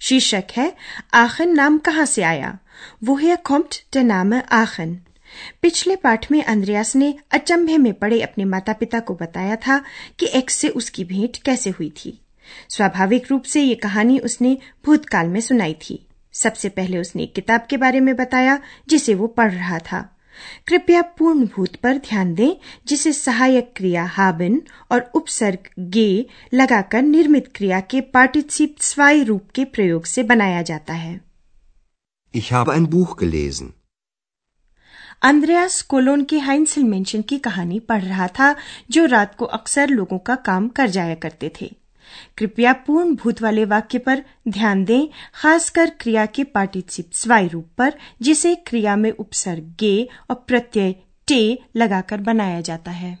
शीर्षक है आखन नाम कहाँ से आया वो है कॉम्ट ड नाम आखन पिछले पाठ में अंद्रयास ने अचंभे में पड़े अपने माता पिता को बताया था कि एक्स से उसकी भेंट कैसे हुई थी। स्वाभाविक रूप से ये कहानी उसने भूतकाल में सुनाई थी। सबसे पहले उसने एक किताब के बारे में बताया, जिसे वो पढ़ रहा था। कृपया पूर्ण भूत पर ध्यान दें जिसे सहायक क्रिया हाबिन और उपसर्ग गे लगाकर निर्मित क्रिया के पार्टिसिप स्वाई रूप के प्रयोग से बनाया जाता है Ich habe ein Buch gelesen. Andreas Cologne के हाइंसल मेंशन की कहानी पढ़ रहा था जो रात को अक्सर लोगों का काम कर जाया करते थे कृपया पूर्ण भूत वाले वाक्य पर ध्यान दें खासकर क्रिया के पार्टिसिप स्वाई रूप पर जिसे क्रिया में उपसर्ग गे और प्रत्यय टे लगाकर बनाया जाता है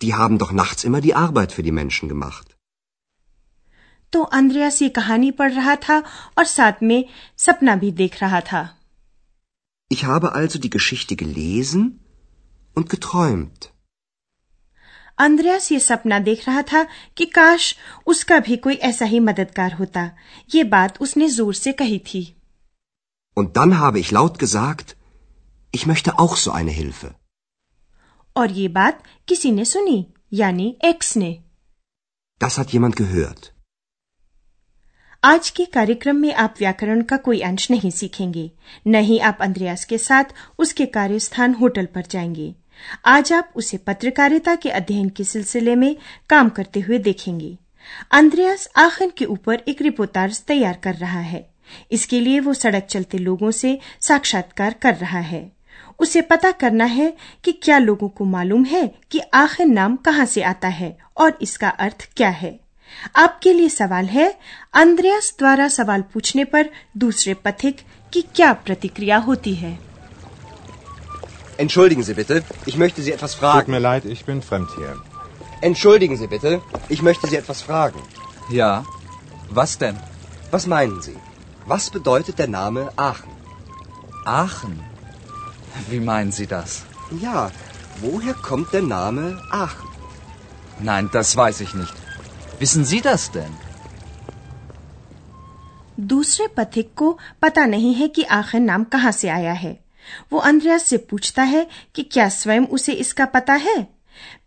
Die haben doch nachts immer die Arbeit für die Menschen gemacht. तो अंद्रयास ये कहानी पढ़ रहा था और साथ में सपना भी देख रहा था Ich habe also die Geschichte gelesen und geträumt. अंद्रयास ये सपना देख रहा था कि काश उसका भी कोई ऐसा ही मददगार होता। ये बात उसने ज़ोर से कही थी। Und dann habe ich laut gesagt, ich möchte auch so eine Hilfe. और ये बात किसी ने सुनी यानी एक्स ने। Das hat jemand gehört. आज के कार्यक्रम में आप व्याकरण का कोई अंश नहीं सीखेंगे। न ही आप अंद्रयास के साथ उसके कार्यस्थान होटल पर जाएँगे। आज आप उसे पत्रकारिता के अध्ययन के सिलसिले में काम करते हुए देखेंगे। अंद्रयास आखन के ऊपर एक रिपोर्टाज तैयार कर रहा है। इसके लिए वो सड़क चलते लोगों से साक्षात्कार कर रहा है। उसे पता करना है कि क्या लोगों को मालूम है कि आखिर नाम कहाँ से आता है और इसका अर्थ क्या है। आपके लिए सवाल है, अंद्रयास द्वारा सवाल पूछने पर दूसरे पथिक की क्या प्रतिक्रिया होती है? Entschuldigen Sie bitte, ich möchte Sie etwas Tut fragen. mir leid, ich bin fremd hier. Entschuldigen Sie bitte, ich möchte Sie etwas fragen. Ja. Was denn? Was meinen Sie? Was bedeutet der Name Aachen? Aachen. Wie meinen Sie das? Ja, woher kommt der Name Aachen? Nein, das weiß ich nicht. Wissen Sie das denn? दूसरे पथिक को पता नहीं है कि आखिर नाम कहाँ से आया है वो अंद्रयास से पूछता है कि क्या स्वयं उसे इसका पता है?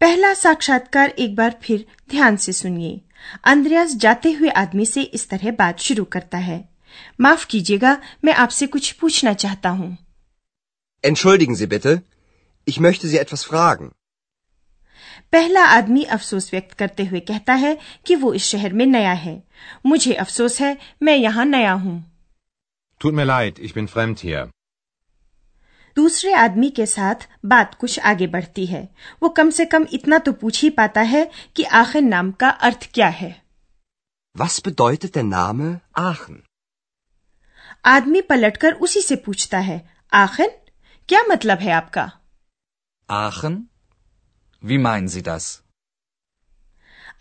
पहला साक्षात्कार एक बार फिर ध्यान से सुनिए। अंद्रयास जाते हुए आदमी से इस तरह बात शुरू करता है। माफ़ कीजिएगा मैं आपसे कुछ पूछना चाहता हूँ। Entschuldigen Sie bitte, ich möchte Sie etwas fragen. पहला आदमी अफसोस व्यक्त करते हुए कहता है कि वो इस शहर में नया है। मुझे अफसोस है मैं यहाँ नया हूँ। Tut mir leid, ich bin fremd hier. दूसरे आदमी के साथ बात कुछ आगे बढ़ती है वो कम से कम इतना तो पूछ ही पाता है कि आखिर नाम का अर्थ क्या है Was bedeutet der Name Aachen? आदमी पलटकर उसी से पूछता है आखिर क्या मतलब है आपका Aachen? Wie meinen Sie das?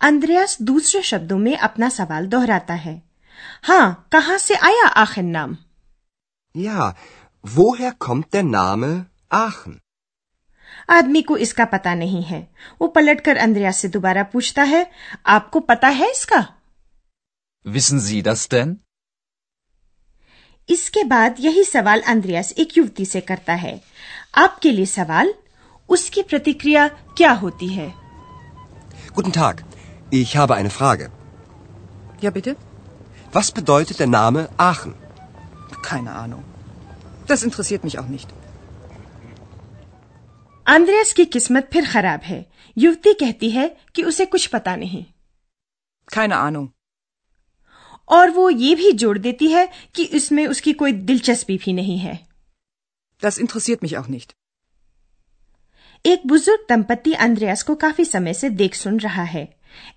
अंद्रयास दूसरे शब्दों में अपना सवाल दोहराता है हाँ कहाँ से आया आखिर नाम Ja, woher kommt der Name Aachen? आदमी को इसका पता नहीं है वो पलटकर अंद्रयास से दोबारा पूछता है आपको पता है इसका Wissen Sie das denn? इसके बाद यही सवाल अंद्रयास एक युवती से करता है आपके लिए सवाल उसकी प्रतिक्रिया क्या होती है Guten Tag, ich habe eine Frage. Ja, bitte? Was bedeutet der Name Aachen? Keine Ahnung. Das interessiert mich auch nicht. अंद्रयास की किस्मत फिर खराब है युवती कहती है कि उसे कुछ पता नहीं Keine Ahnung. और वो ये भी जोड़ देती है कि इसमें उसकी कोई दिलचस्पी भी नहीं है Das interessiert mich auch nicht. एक बुज़ुर्ग दंपति अंद्रयास को काफ़ी समय से देख सुन रहा है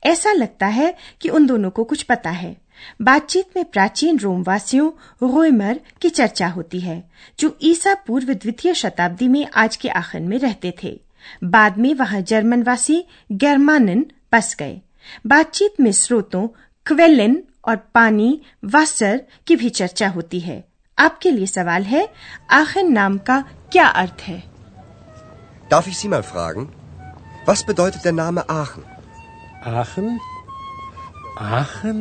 ऐसा लगता है कि उन दोनों को कुछ पता है बातचीत में प्राचीन रोमवासियों रोयमर की चर्चा होती है जो ईसा पूर्व द्वितीय शताब्दी में आज के आखिर में रहते थे बाद में वहाँ जर्मनवासी गैरमानन बस गए बातचीत में स्रोतों क्वेलिन और पानी वासर की भी चर्चा होती है आपके लिए सवाल है आखिर नाम का क्या अर्थ है Darf ich Sie mal fragen? Was bedeutet der Name Aachen? Aachen? Aachen?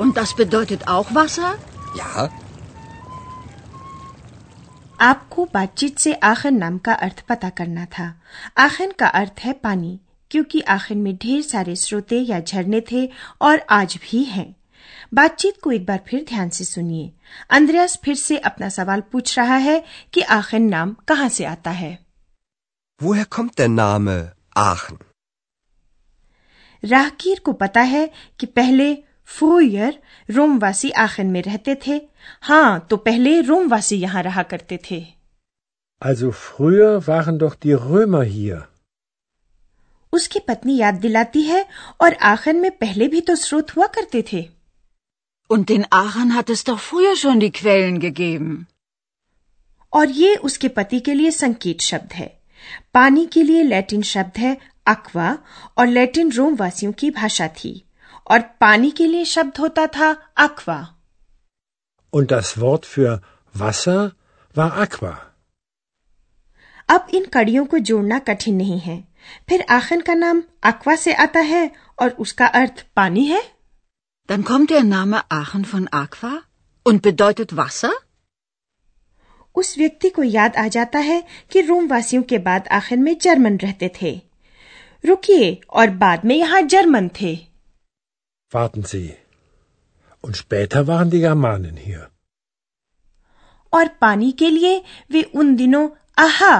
Und das bedeutet auch Wasser? Ja, आपको बातचीत से आखिर नाम का अर्थ पता करना था। आखिर का अर्थ है पानी क्योंकि आखिर में ढेर सारे स्रोते या झरने थे और आज भी हैं। बातचीत को एक बार फिर ध्यान से सुनिए। अंद्रयास फिर से अपना सवाल पूछ रहा है कि आखिर नाम कहाँ से आता है। Woher kommt der Name Aachen? राहगीर को पता है कि पहले फ्रोयर रोमवासी आखिर में रहते थे। हाँ तो पहले रोमवासी यहाँ रहा करते थे। Also früher waren doch die Römer hier. उसकी पत्नी याद दिलाती है और आखिर में पहले भी तो स्रोत हुआ करते थे। Und in Aachen hat es doch früher schon die Quellen gegeben. और ये उसके पति के लिए संकेत शब्द है। पानी के लिए लैटिन शब्द है अक्वा और लैटिन रोम वासियों की भाषा थी। और पानी के लिए शब्द होता था अक्वा। Und das Wort für Wasser war Aqua. अब इन कड़ियों को जोड़ना कठिन नहीं है। फिर आखिर का नाम अक्वा से आता है और उसका अर्थ पानी है। Dann kommt der Name Aachen von Aqua und bedeutet Wasser? उस व्यक्ति को याद आ जाता है कि रोम वासियों के बाद आखिर में जर्मन रहते थे। रुकिए और बाद में यहाँ जर्मन थे। Warten Sie. Und später waren die Germanen hier. और पानी के लिए वे उन दिनों आहा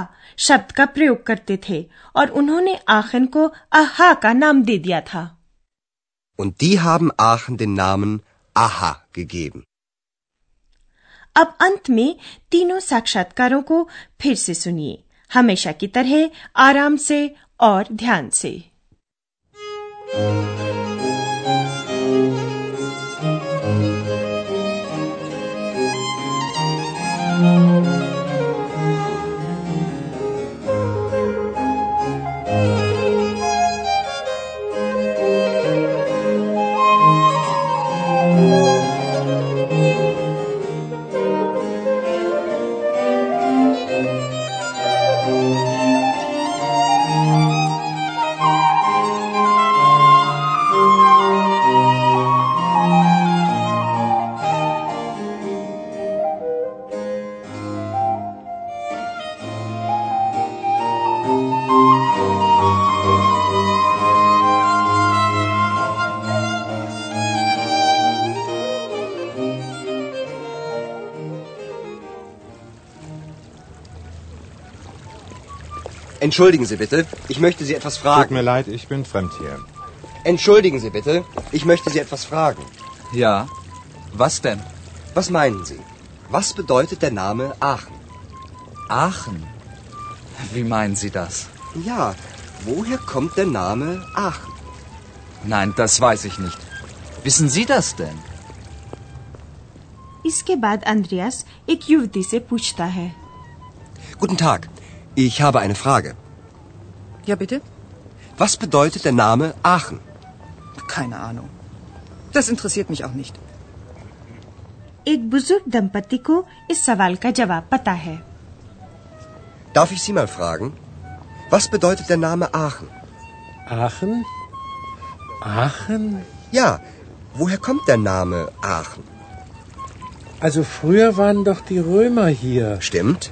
शब्द का प्रयोग करते थे और उन्होंने आखन को आहा का नाम दे दिया था Und die haben Aachen den Namen Aha gegeben. अब अंत में तीनों साक्षात्कारों को फिर से सुनिए हमेशा की तरह आराम से और ध्यान से Entschuldigen Sie bitte, ich möchte Sie etwas Tut fragen. mir leid, ich bin fremd hier. Entschuldigen Sie bitte, ich möchte Sie etwas fragen. Ja. Was denn? Was meinen Sie? Was bedeutet der Name Aachen? Aachen. Wie meinen Sie das? Ja, woher kommt der Name Aachen? Nein, das weiß ich nicht. Wissen Sie das denn? इसके बाद अंद्रयास एक युवती से पूछता है Guten Tag, ich habe eine Frage. Ja, bitte? Was bedeutet der Name Aachen? Keine Ahnung. Das interessiert mich auch nicht. एक बुजुर्ग दंपति को इस सवाल का जवाब पता है Darf ich Sie mal fragen? Was bedeutet der Name Aachen? Aachen? Aachen? Ja, woher kommt der Name Aachen? Also früher waren doch die Römer hier. Stimmt?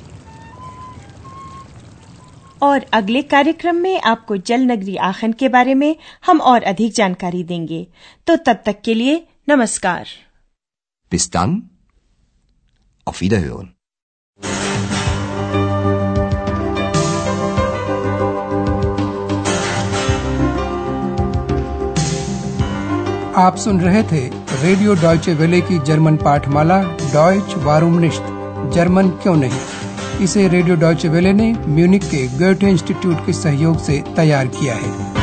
और अगले कार्यक्रम में आपको जल नगरी आखन के बारे में हम और अधिक जानकारी देंगे तो तब तक के लिए नमस्कार bis dann. Auf Wiederhören. आप सुन रहे थे रेडियो डॉयचे वेले की जर्मन पाठमाला डॉयच वारूम निश्त जर्मन क्यों नहीं इसे रेडियो डॉयचे वेले ने म्यूनिक के गोएटे इंस्टीट्यूट के सहयोग से तैयार किया है।